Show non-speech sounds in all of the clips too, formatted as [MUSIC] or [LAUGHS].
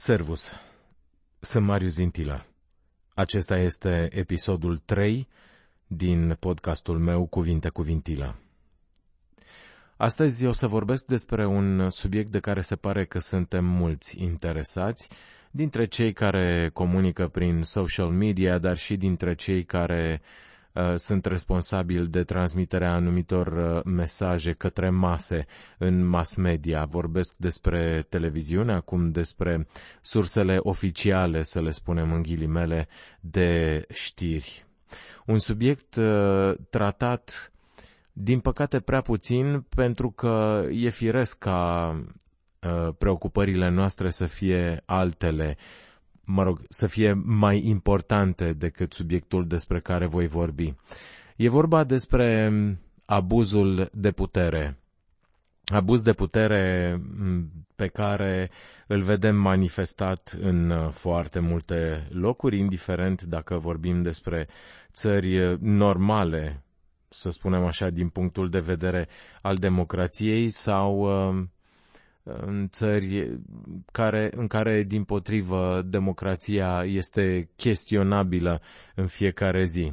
Servus! Sunt Marius Vintilă. Acesta este episodul 3 din podcastul meu Cuvinte cu Vintilă. Astăzi o să vorbesc despre un subiect de care se pare că suntem mulți interesați, dintre cei care comunică prin social media, dar și dintre cei care Uh, sunt responsabili de transmiterea anumitor uh, mesaje către mase în mass media. Vorbesc despre televiziune, acum despre sursele oficiale, să le spunem în ghilimele, de știri. Un subiect uh, tratat din păcate prea puțin pentru că e firesc ca preocupările noastre să fie altele mă rog, să fie mai importante decât subiectul despre care voi vorbi. E vorba despre abuzul de putere. Abuz de putere pe care îl vedem manifestat în uh, foarte multe locuri, indiferent dacă vorbim despre țări normale, să spunem așa, din punctul de vedere al democrației sau uh, în țări care, în care, din potrivă, democrația este chestionabilă în fiecare zi,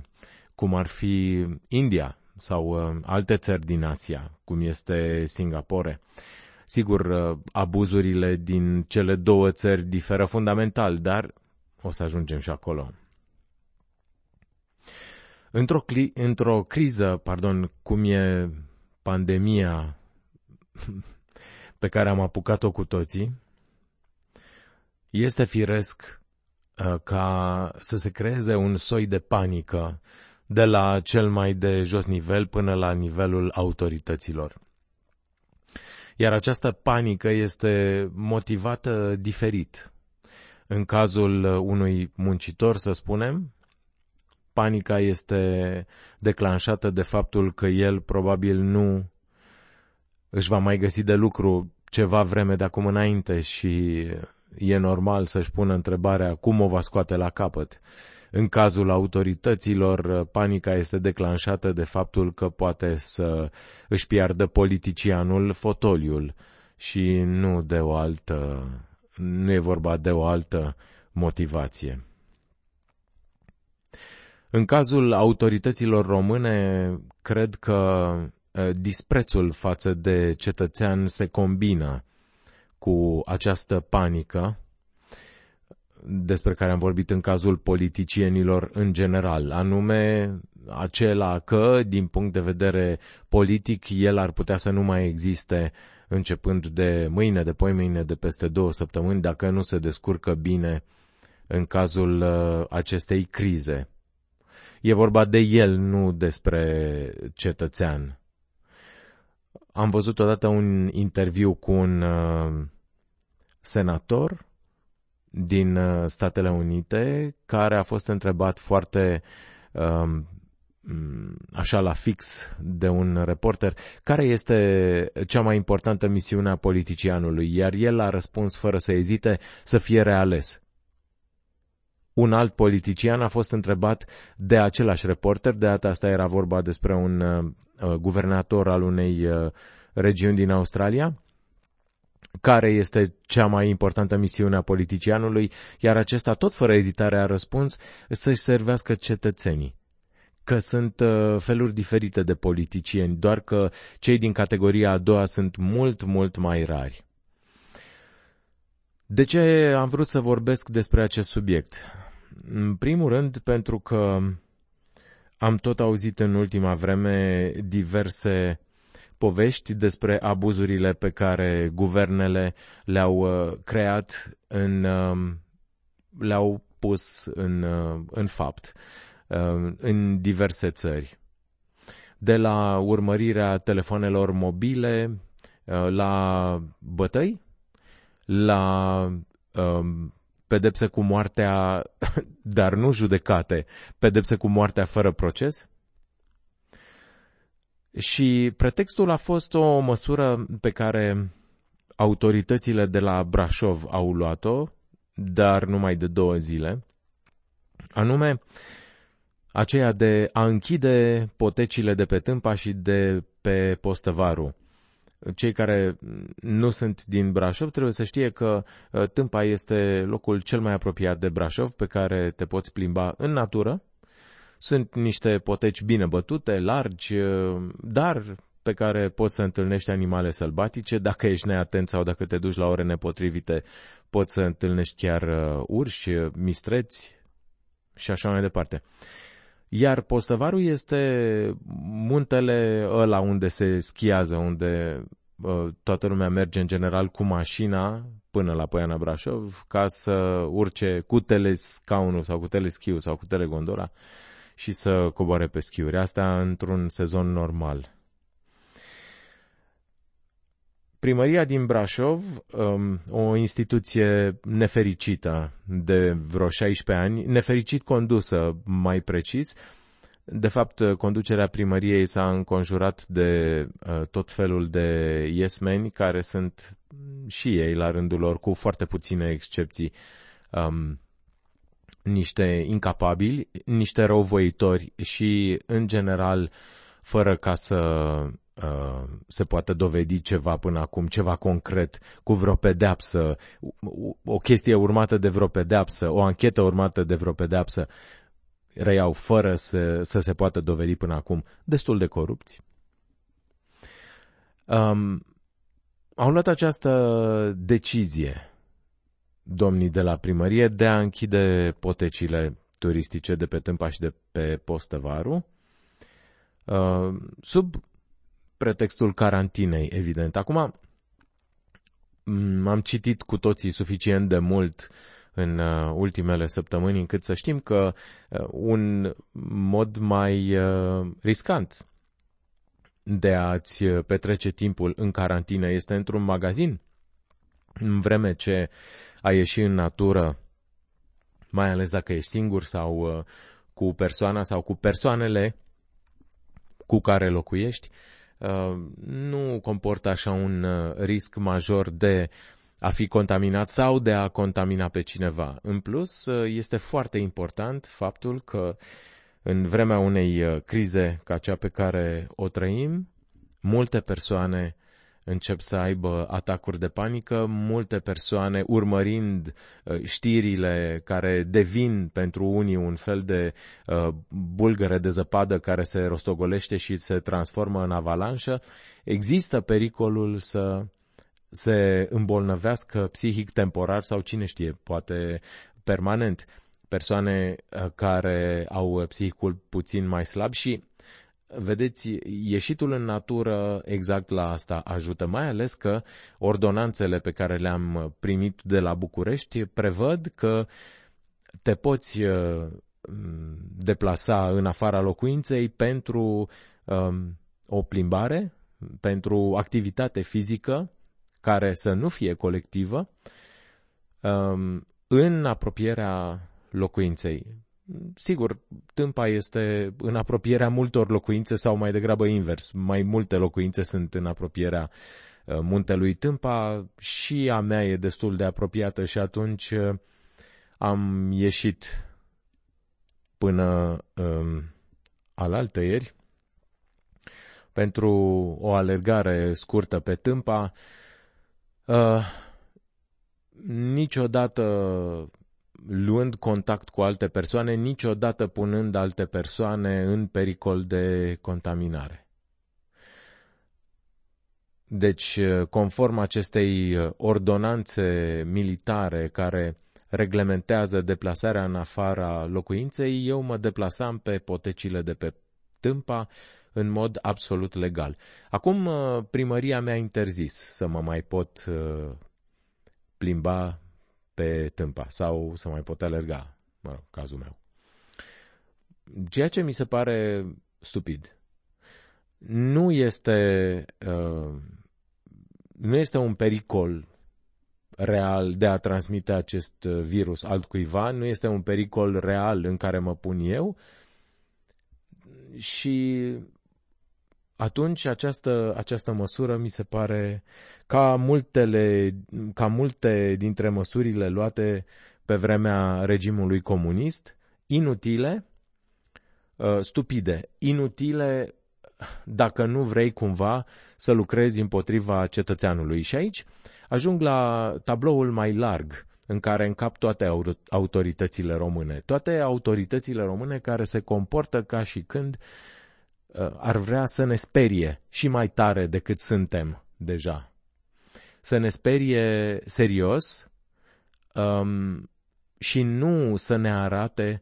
cum ar fi India sau uh, alte țări din Asia, cum este Singapore. Sigur, uh, abuzurile din cele două țări diferă fundamental, dar o să ajungem și acolo. Într-o, cli- într-o criză, pardon, cum e pandemia [LAUGHS] pe care am apucat-o cu toții, este firesc uh, ca să se creeze un soi de panică de la cel mai de jos nivel până la nivelul autorităților. Iar această panică este motivată diferit. În cazul unui muncitor, să spunem, panica este declanșată de faptul că el probabil nu își va mai găsi de lucru ceva vreme de acum înainte și e normal să-și pună întrebarea cum o va scoate la capăt. În cazul autorităților, panica este declanșată de faptul că poate să își piardă politicianul fotoliul și nu de o altă, nu e vorba de o altă motivație. În cazul autorităților române, cred că Uh, disprețul față de cetățean se combină cu această panică despre care am vorbit în cazul politicienilor în general, anume acela că, din punct de vedere politic, el ar putea să nu mai existe începând de mâine, de mâine, de peste două săptămâni, dacă nu se descurcă bine în cazul uh, acestei crize. E vorba de el, nu despre cetățean. Am văzut odată un interviu cu un uh, senator din uh, Statele Unite care a fost întrebat foarte uh, așa la fix de un reporter, care este cea mai importantă misiune a politicianului, iar el a răspuns fără să ezite să fie reales. Un alt politician a fost întrebat de același reporter, de data asta era vorba despre un uh, uh, guvernator al unei uh, regiuni din Australia, care este cea mai importantă misiune a politicianului, iar acesta tot fără ezitare a răspuns să-și servească cetățenii că sunt uh, feluri diferite de politicieni, doar că cei din categoria a doua sunt mult, mult mai rari. De ce am vrut să vorbesc despre acest subiect? În primul rând pentru că am tot auzit în ultima vreme diverse povești despre abuzurile pe care guvernele le-au uh, creat în, um, le-au pus în, uh, în fapt uh, în diverse țări. De la urmărirea telefonelor mobile, la bătăi, la um, pedepse cu moartea, [LAUGHS] dar nu judecate, pedepse cu moartea fără proces? Și pretextul a fost o măsură pe care autoritățile de la Brașov au luat-o, dar numai de două zile, anume aceea de a închide potecile de pe Tâmpa și de pe Postăvaru cei care nu sunt din Brașov trebuie să știe că uh, Tâmpa este locul cel mai apropiat de Brașov pe care te poți plimba în natură. Sunt niște poteci bine bătute, largi, uh, dar pe care poți să întâlnești animale sălbatice. Dacă ești neatent sau dacă te duci la ore nepotrivite, poți să întâlnești chiar uh, urși, mistreți și așa mai departe. Iar Postăvarul este muntele ăla unde se schiază, unde uh, toată lumea merge în general cu mașina până la Poiana Brașov ca să urce cu telescaunul sau cu teleschiul sau cu telegondora și să coboare pe schiuri. Asta într-un sezon normal. Primăria din Brașov, um, o instituție nefericită de vreo 16 ani, nefericit condusă, mai precis. De fapt, conducerea primăriei s-a înconjurat de uh, tot felul de iesmeni care sunt și ei, la rândul lor, cu foarte puține excepții, um, niște incapabili, niște răuvoitori și, în general, fără ca să Uh, se poate dovedi ceva până acum, ceva concret, cu vreo pedeapsă, o chestie urmată de vreo pedeapsă, o anchetă urmată de vreo pedeapsă, reiau fără să, să se poată dovedi până acum, destul de corupți. Um, au luat această decizie, domnii de la primărie, de a închide potecile turistice de pe Tâmpa și de pe Postăvaru, uh, sub pretextul carantinei, evident. Acum, am citit cu toții suficient de mult în uh, ultimele săptămâni încât să știm că uh, un mod mai uh, riscant de a-ți petrece timpul în carantină este într-un magazin, în vreme ce ai ieși în natură, mai ales dacă ești singur sau cu persoana sau cu persoanele cu care locuiești, Uh, nu comportă așa un uh, risc major de a fi contaminat sau de a contamina pe cineva. În plus, uh, este foarte important faptul că în vremea unei crize ca cea pe care o trăim, multe persoane încep să aibă atacuri de panică, multe persoane urmărind uh, știrile care devin pentru unii un fel de uh, bulgăre de zăpadă care se rostogolește și se transformă în avalanșă, există pericolul să se îmbolnăvească psihic temporar sau cine știe, poate permanent persoane uh, care au psihicul puțin mai slab și Vedeți, ieșitul în natură exact la asta ajută, mai ales că ordonanțele pe care le-am primit de la București prevăd că te poți uh, deplasa în afara locuinței pentru um, o plimbare, pentru activitate fizică care să nu fie colectivă, um, în apropierea locuinței. Sigur, Tâmpa este în apropierea multor locuințe sau mai degrabă invers. Mai multe locuințe sunt în apropierea uh, muntelui Tâmpa și a mea e destul de apropiată și atunci uh, am ieșit până um, alaltă ieri pentru o alergare scurtă pe Tâmpa. Uh, niciodată luând contact cu alte persoane, niciodată punând alte persoane în pericol de contaminare. Deci, conform acestei ordonanțe militare care reglementează deplasarea în afara locuinței, eu mă deplasam pe potecile de pe Tâmpa în mod absolut legal. Acum primăria mi-a interzis să mă mai pot uh, plimba pe tâmpa sau să mai pot alerga, mă rog, cazul meu. Ceea ce mi se pare stupid. Nu este, uh, nu este un pericol real de a transmite acest virus altcuiva, nu este un pericol real în care mă pun eu și atunci această, această măsură mi se pare ca, multele, ca multe dintre măsurile luate pe vremea regimului comunist, inutile, uh, stupide, inutile dacă nu vrei cumva să lucrezi împotriva cetățeanului. Și aici ajung la tabloul mai larg în care încap toate autoritățile române. Toate autoritățile române care se comportă ca și când uh, ar vrea să ne sperie și mai tare decât suntem deja. Să ne sperie serios um, și nu să ne arate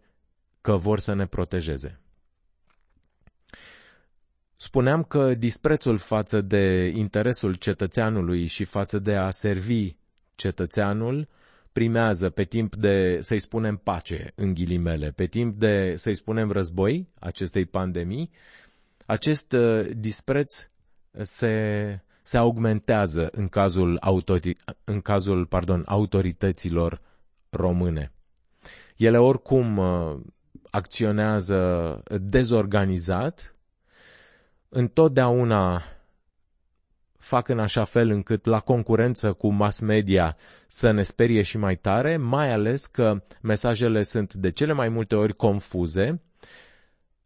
că vor să ne protejeze. Spuneam că disprețul față de interesul cetățeanului și față de a servi cetățeanul primează pe timp de, să-i spunem, pace, în ghilimele, pe timp de, să-i spunem, război acestei pandemii, acest uh, dispreț se, se augmentează în cazul, autori, în cazul pardon, autorităților române. Ele oricum uh, acționează dezorganizat, întotdeauna fac în așa fel încât la concurență cu mass media să ne sperie și mai tare, mai ales că mesajele sunt de cele mai multe ori confuze,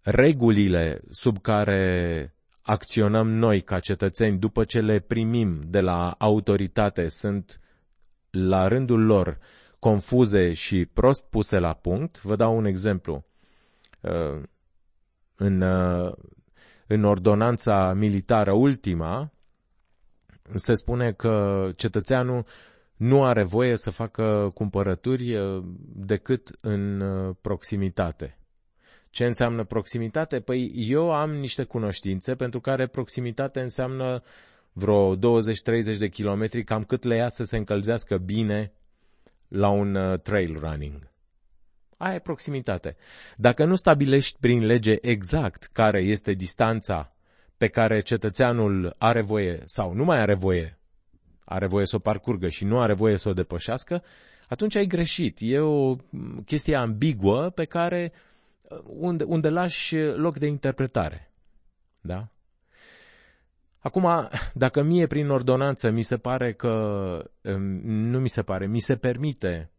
regulile sub care acționăm noi ca cetățeni după ce le primim de la autoritate sunt la rândul lor confuze și prost puse la punct. Vă dau un exemplu. Uh, în, uh, în ordonanța militară ultima, se spune că cetățeanul nu are voie să facă cumpărături uh, decât în proximitate. Ce înseamnă proximitate? Păi eu am niște cunoștințe pentru care proximitate înseamnă vreo 20-30 de kilometri, cam cât le ia să se încălzească bine la un uh, trail running. Aia e proximitate. Dacă nu stabilești prin lege exact care este distanța pe care cetățeanul are voie sau nu mai are voie, are voie să o parcurgă și nu are voie să o depășească, atunci ai greșit. E o chestie ambiguă pe care uh, unde, unde lași loc de interpretare. Da? Acum, dacă mie prin ordonanță mi se pare că, nu mi se pare, mi se permite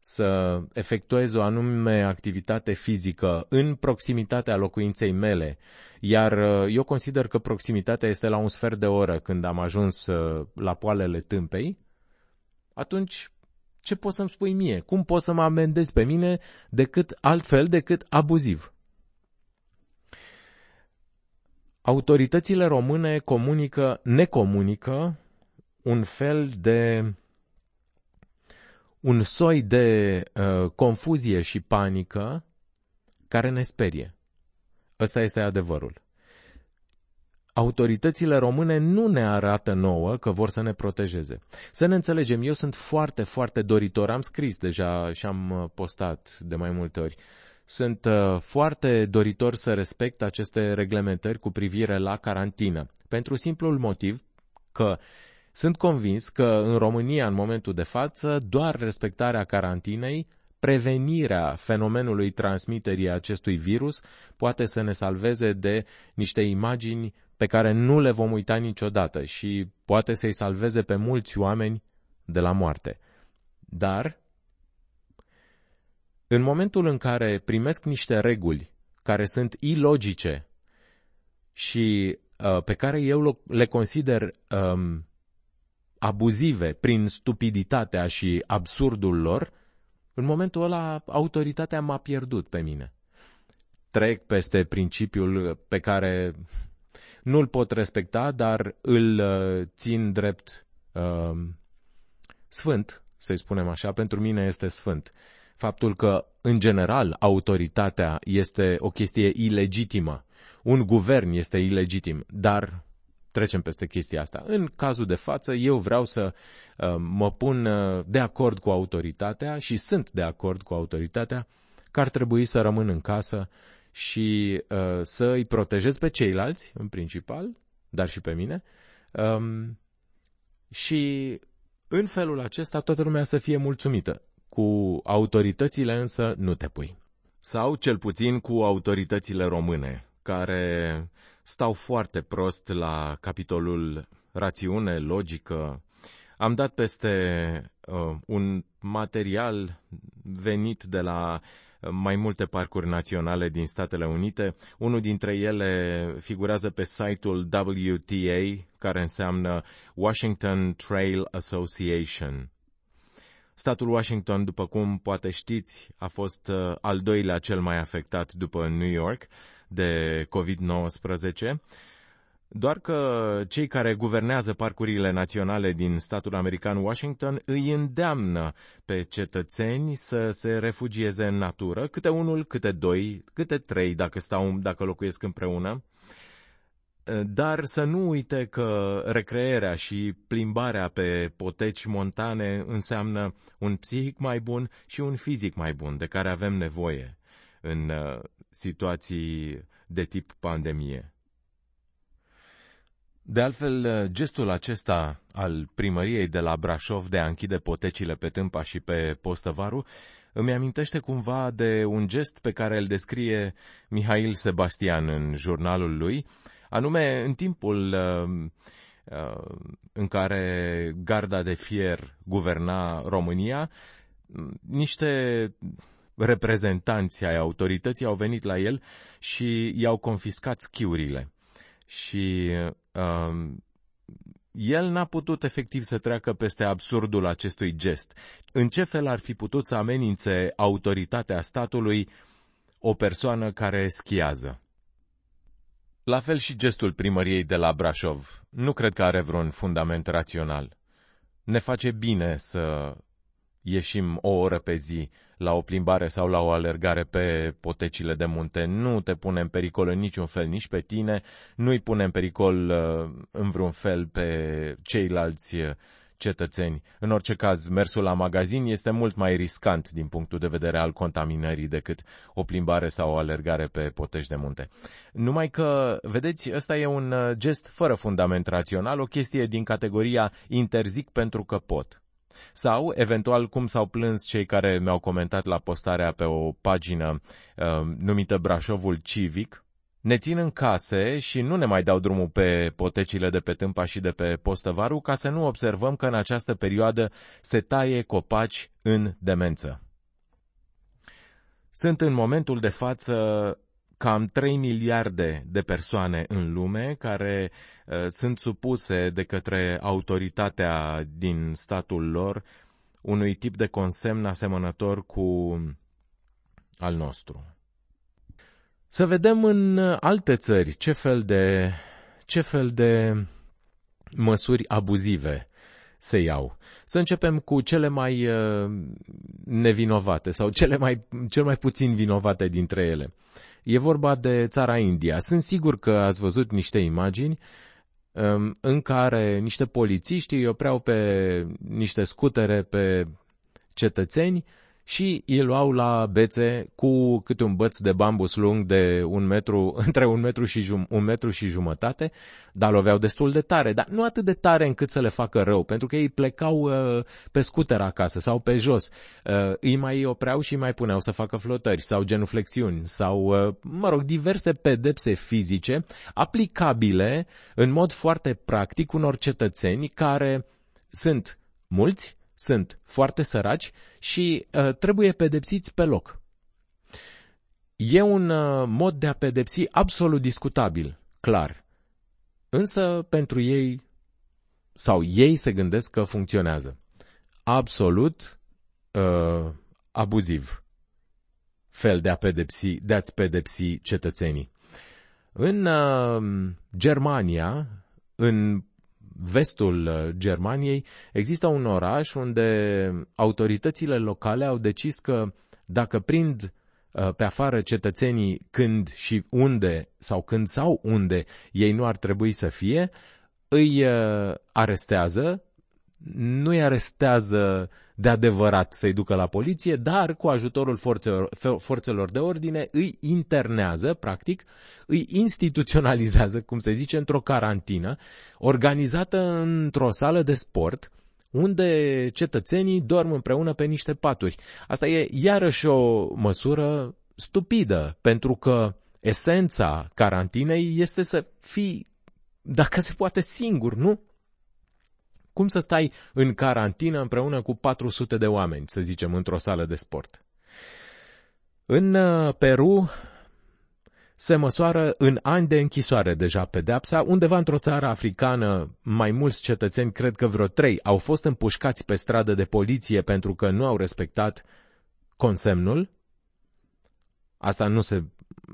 să efectuez o anume activitate fizică în proximitatea locuinței mele, iar uh, eu consider că proximitatea este la un sfert de oră când am ajuns uh, la poalele tâmpei, atunci ce poți să-mi spui mie? Cum poți să mă amendezi pe mine decât altfel decât abuziv? autoritățile române comunică, ne comunică un fel de un soi de uh, confuzie și panică care ne sperie. Ăsta este adevărul. Autoritățile române nu ne arată nouă că vor să ne protejeze. Să ne înțelegem, eu sunt foarte, foarte doritor, am scris deja și am uh, postat de mai multe ori. Uh, sunt uh, foarte doritor să respect aceste reglementări cu privire la carantină, pentru simplul motiv că sunt convins că în România, în momentul de față, doar respectarea carantinei, prevenirea fenomenului transmiterii acestui virus poate să ne salveze de niște imagini pe care nu le vom uita niciodată și poate să-i salveze pe mulți oameni de la moarte. Dar în momentul în care primesc niște reguli care sunt ilogice și uh, pe care eu le consider um, abuzive prin stupiditatea și absurdul lor, în momentul ăla autoritatea m-a pierdut pe mine. Trec peste principiul pe care nu-l pot respecta, dar îl uh, țin drept uh, sfânt, să-i spunem așa, pentru mine este sfânt faptul că, în general, autoritatea este o chestie ilegitimă. Un guvern este ilegitim, dar trecem peste chestia asta. În cazul de față, eu vreau să uh, mă pun uh, de acord cu autoritatea și sunt de acord cu autoritatea că ar trebui să rămân în casă și uh, să îi protejez pe ceilalți, în principal, dar și pe mine. Um, și în felul acesta toată lumea să fie mulțumită. Cu autoritățile însă nu te pui. Sau cel puțin cu autoritățile române, care stau foarte prost la capitolul rațiune, logică. Am dat peste uh, un material venit de la mai multe parcuri naționale din Statele Unite. Unul dintre ele figurează pe site-ul WTA, care înseamnă Washington Trail Association. Statul Washington, după cum poate știți, a fost uh, al doilea cel mai afectat după New York de COVID-19 doar că cei care guvernează parcurile naționale din statul american Washington îi îndeamnă pe cetățeni să se refugieze în natură, câte unul, câte doi, câte trei dacă, stau, dacă locuiesc împreună, dar să nu uite că recreerea și plimbarea pe poteci montane înseamnă un psihic mai bun și un fizic mai bun, de care avem nevoie în uh, situații de tip pandemie. De altfel, gestul acesta al primăriei de la Brașov de a închide potecile pe Tâmpa și pe Postăvaru îmi amintește cumva de un gest pe care îl descrie Mihail Sebastian în jurnalul lui, anume în timpul uh, uh, în care garda de fier guverna România, niște reprezentanți ai autorității au venit la el și i-au confiscat schiurile. Și Um, el n-a putut efectiv să treacă peste absurdul acestui gest. În ce fel ar fi putut să amenințe autoritatea statului o persoană care schiază? La fel și gestul primăriei de la Brașov. Nu cred că are vreun fundament rațional. Ne face bine să ieșim o oră pe zi la o plimbare sau la o alergare pe potecile de munte, nu te pune în pericol în niciun fel nici pe tine, nu îi pune în pericol uh, în vreun fel pe ceilalți uh, cetățeni. În orice caz, mersul la magazin este mult mai riscant din punctul de vedere al contaminării decât o plimbare sau o alergare pe poteci de munte. Numai că, vedeți, ăsta e un uh, gest fără fundament rațional, o chestie din categoria interzic pentru că pot. Sau, eventual, cum s-au plâns cei care mi-au comentat la postarea pe o pagină uh, numită Brașovul Civic, ne țin în case și nu ne mai dau drumul pe potecile de pe Tâmpa și de pe Postăvaru ca să nu observăm că în această perioadă se taie copaci în demență. Sunt în momentul de față cam 3 miliarde de persoane în lume care uh, sunt supuse de către autoritatea din statul lor unui tip de consemn asemănător cu al nostru. Să vedem în alte țări ce fel de, ce fel de măsuri abuzive se iau. Să începem cu cele mai uh, nevinovate sau cele mai, cel mai puțin vinovate dintre ele. E vorba de țara India. Sunt sigur că ați văzut niște imagini um, în care niște polițiști îi opreau pe niște scutere pe cetățeni și îi luau la bețe cu câte un băț de bambus lung de un metru, [LAUGHS] între un metru și, jum, un metru și jumătate, dar loveau destul de tare, dar nu atât de tare încât să le facă rău, pentru că ei plecau uh, pe scuter acasă sau pe jos, uh, îi mai opreau și îi mai puneau să facă flotări sau genuflexiuni sau, uh, mă rog, diverse pedepse fizice aplicabile în mod foarte practic unor cetățeni care sunt mulți, sunt foarte săraci și uh, trebuie pedepsiți pe loc. E un uh, mod de a pedepsi absolut discutabil, clar. Însă pentru ei sau ei se gândesc că funcționează. Absolut uh, abuziv fel de a pedepsi, de a-ți pedepsi cetățenii. În uh, Germania, în vestul uh, Germaniei, există un oraș unde autoritățile locale au decis că dacă prind uh, pe afară cetățenii când și unde sau când sau unde ei nu ar trebui să fie, îi uh, arestează, nu îi arestează de adevărat să-i ducă la poliție, dar cu ajutorul forțelor, forțelor de ordine îi internează, practic, îi instituționalizează, cum se zice, într-o carantină, organizată într-o sală de sport, unde cetățenii dorm împreună pe niște paturi. Asta e iarăși o măsură stupidă, pentru că esența carantinei este să fii, dacă se poate, singur, nu? Cum să stai în carantină împreună cu 400 de oameni, să zicem, într-o sală de sport? În uh, Peru se măsoară în ani de închisoare deja pedepsa. Undeva într-o țară africană, mai mulți cetățeni, cred că vreo trei, au fost împușcați pe stradă de poliție pentru că nu au respectat consemnul. Asta nu se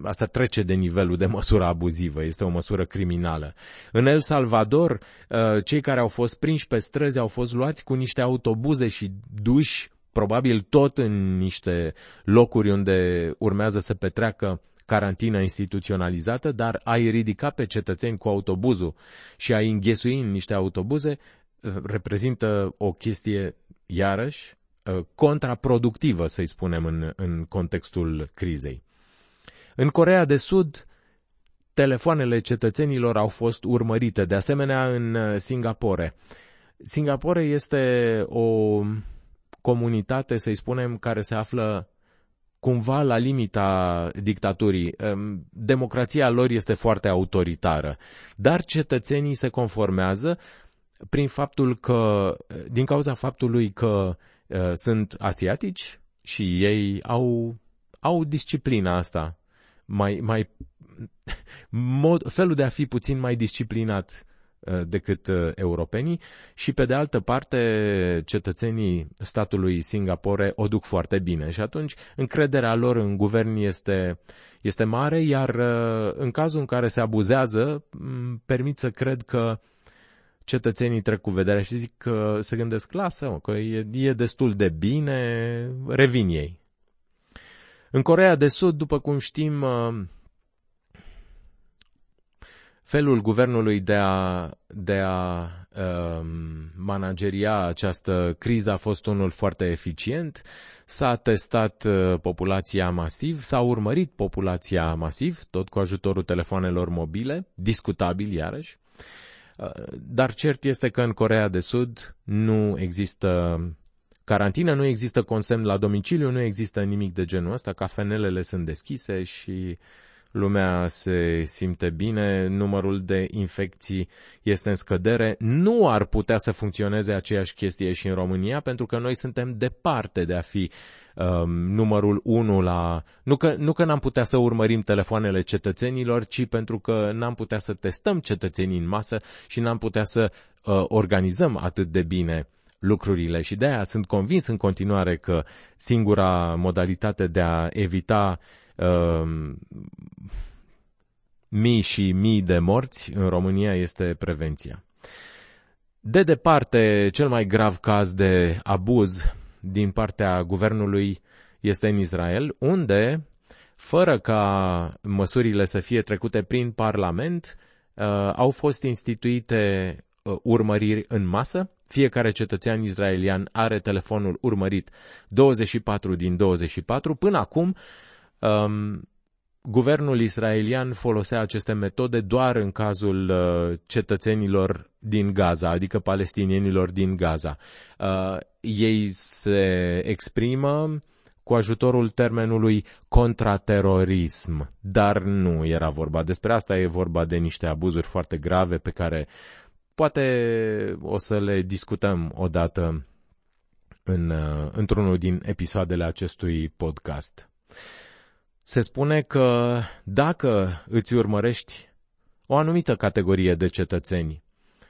asta trece de nivelul de măsură abuzivă, este o măsură criminală. În El Salvador, uh, cei care au fost prinși pe străzi au fost luați cu niște autobuze și duși probabil tot în niște locuri unde urmează să petreacă carantină instituționalizată, dar ai ridica pe cetățeni cu autobuzul și ai înghesui în niște autobuze uh, reprezintă o chestie, iarăși, uh, contraproductivă, să-i spunem, în, în contextul crizei. În Corea de Sud, telefoanele cetățenilor au fost urmărite, de asemenea în uh, Singapore. Singapore este o comunitate, să-i spunem, care se află cumva la limita dictaturii. Democrația lor este foarte autoritară, dar cetățenii se conformează prin faptul că, din cauza faptului că uh, sunt asiatici și ei au, au disciplina asta, mai, mai mod, felul de a fi puțin mai disciplinat Uh, decât uh, europenii și pe de altă parte cetățenii statului Singapore o duc foarte bine și atunci încrederea lor în guvern este, este mare, iar uh, în cazul în care se abuzează, permit să cred că cetățenii trec cu vederea și zic că se gândesc, lasă că e, e destul de bine, revin ei. În Corea de Sud, după cum știm, felul guvernului de a, de a um, manageria această criză a fost unul foarte eficient. S-a testat uh, populația masiv, s-a urmărit populația masiv, tot cu ajutorul telefonelor mobile, discutabil iarăși. Uh, dar cert este că în Corea de Sud nu există carantină, nu există consemn la domiciliu, nu există nimic de genul ăsta, cafenelele sunt deschise și lumea se simte bine, numărul de infecții este în scădere. Nu ar putea să funcționeze aceeași chestie și în România, pentru că noi suntem departe de a fi um, numărul 1 la... Nu că, nu că n-am putea să urmărim telefoanele cetățenilor, ci pentru că n-am putea să testăm cetățenii în masă și n-am putea să uh, organizăm atât de bine lucrurile și de aia sunt convins în continuare că singura modalitate de a evita uh, mii și mii de morți în România este prevenția. De departe, cel mai grav caz de abuz din partea guvernului este în Israel, unde, fără ca măsurile să fie trecute prin Parlament, uh, au fost instituite uh, urmăriri în masă. Fiecare cetățean israelian are telefonul urmărit 24 din 24. Până acum, um, guvernul israelian folosea aceste metode doar în cazul uh, cetățenilor din Gaza, adică palestinienilor din Gaza. Uh, ei se exprimă cu ajutorul termenului contraterorism, dar nu era vorba despre asta, e vorba de niște abuzuri foarte grave pe care poate o să le discutăm odată în, uh, într-unul din episoadele acestui podcast. Se spune că dacă îți urmărești o anumită categorie de cetățeni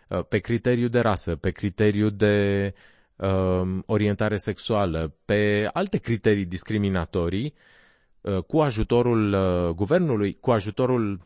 uh, pe criteriu de rasă, pe criteriu de uh, orientare sexuală, pe alte criterii discriminatorii, uh, cu ajutorul uh, guvernului, cu ajutorul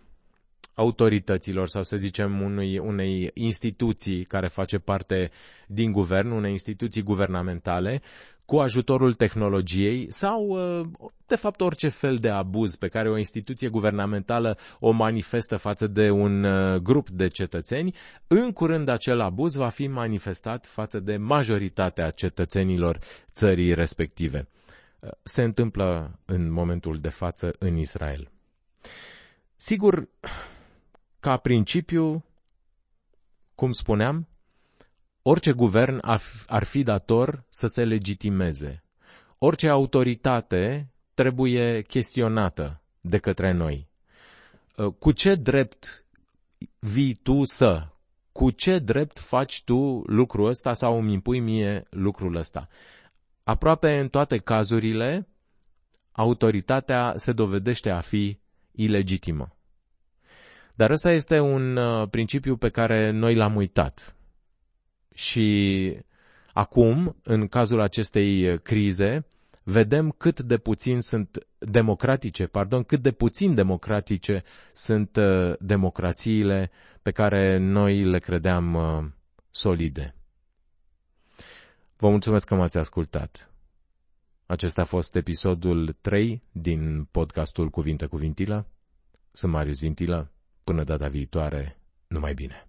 autorităților sau să zicem unui, unei instituții care face parte din guvern, unei instituții guvernamentale, cu ajutorul tehnologiei sau, uh, de fapt, orice fel de abuz pe care o instituție guvernamentală o manifestă față de un uh, grup de cetățeni, în curând acel abuz va fi manifestat față de majoritatea cetățenilor țării respective. Uh, se întâmplă în momentul de față în Israel. Sigur, ca principiu, cum spuneam, orice guvern ar fi dator să se legitimeze. Orice autoritate trebuie chestionată de către noi. Uh, cu ce drept vii tu să? Cu ce drept faci tu lucrul ăsta sau îmi impui mie lucrul ăsta? Aproape în toate cazurile, autoritatea se dovedește a fi ilegitimă. Dar ăsta este un uh, principiu pe care noi l-am uitat. Și acum, în cazul acestei uh, crize, vedem cât de puțin sunt democratice, pardon, cât de puțin democratice sunt uh, democrațiile pe care noi le credeam solide. Vă mulțumesc că m-ați ascultat. Acesta a fost episodul 3 din podcastul Cuvinte cu Vintilă. Sunt Marius Vintilă. Până data viitoare, numai bine!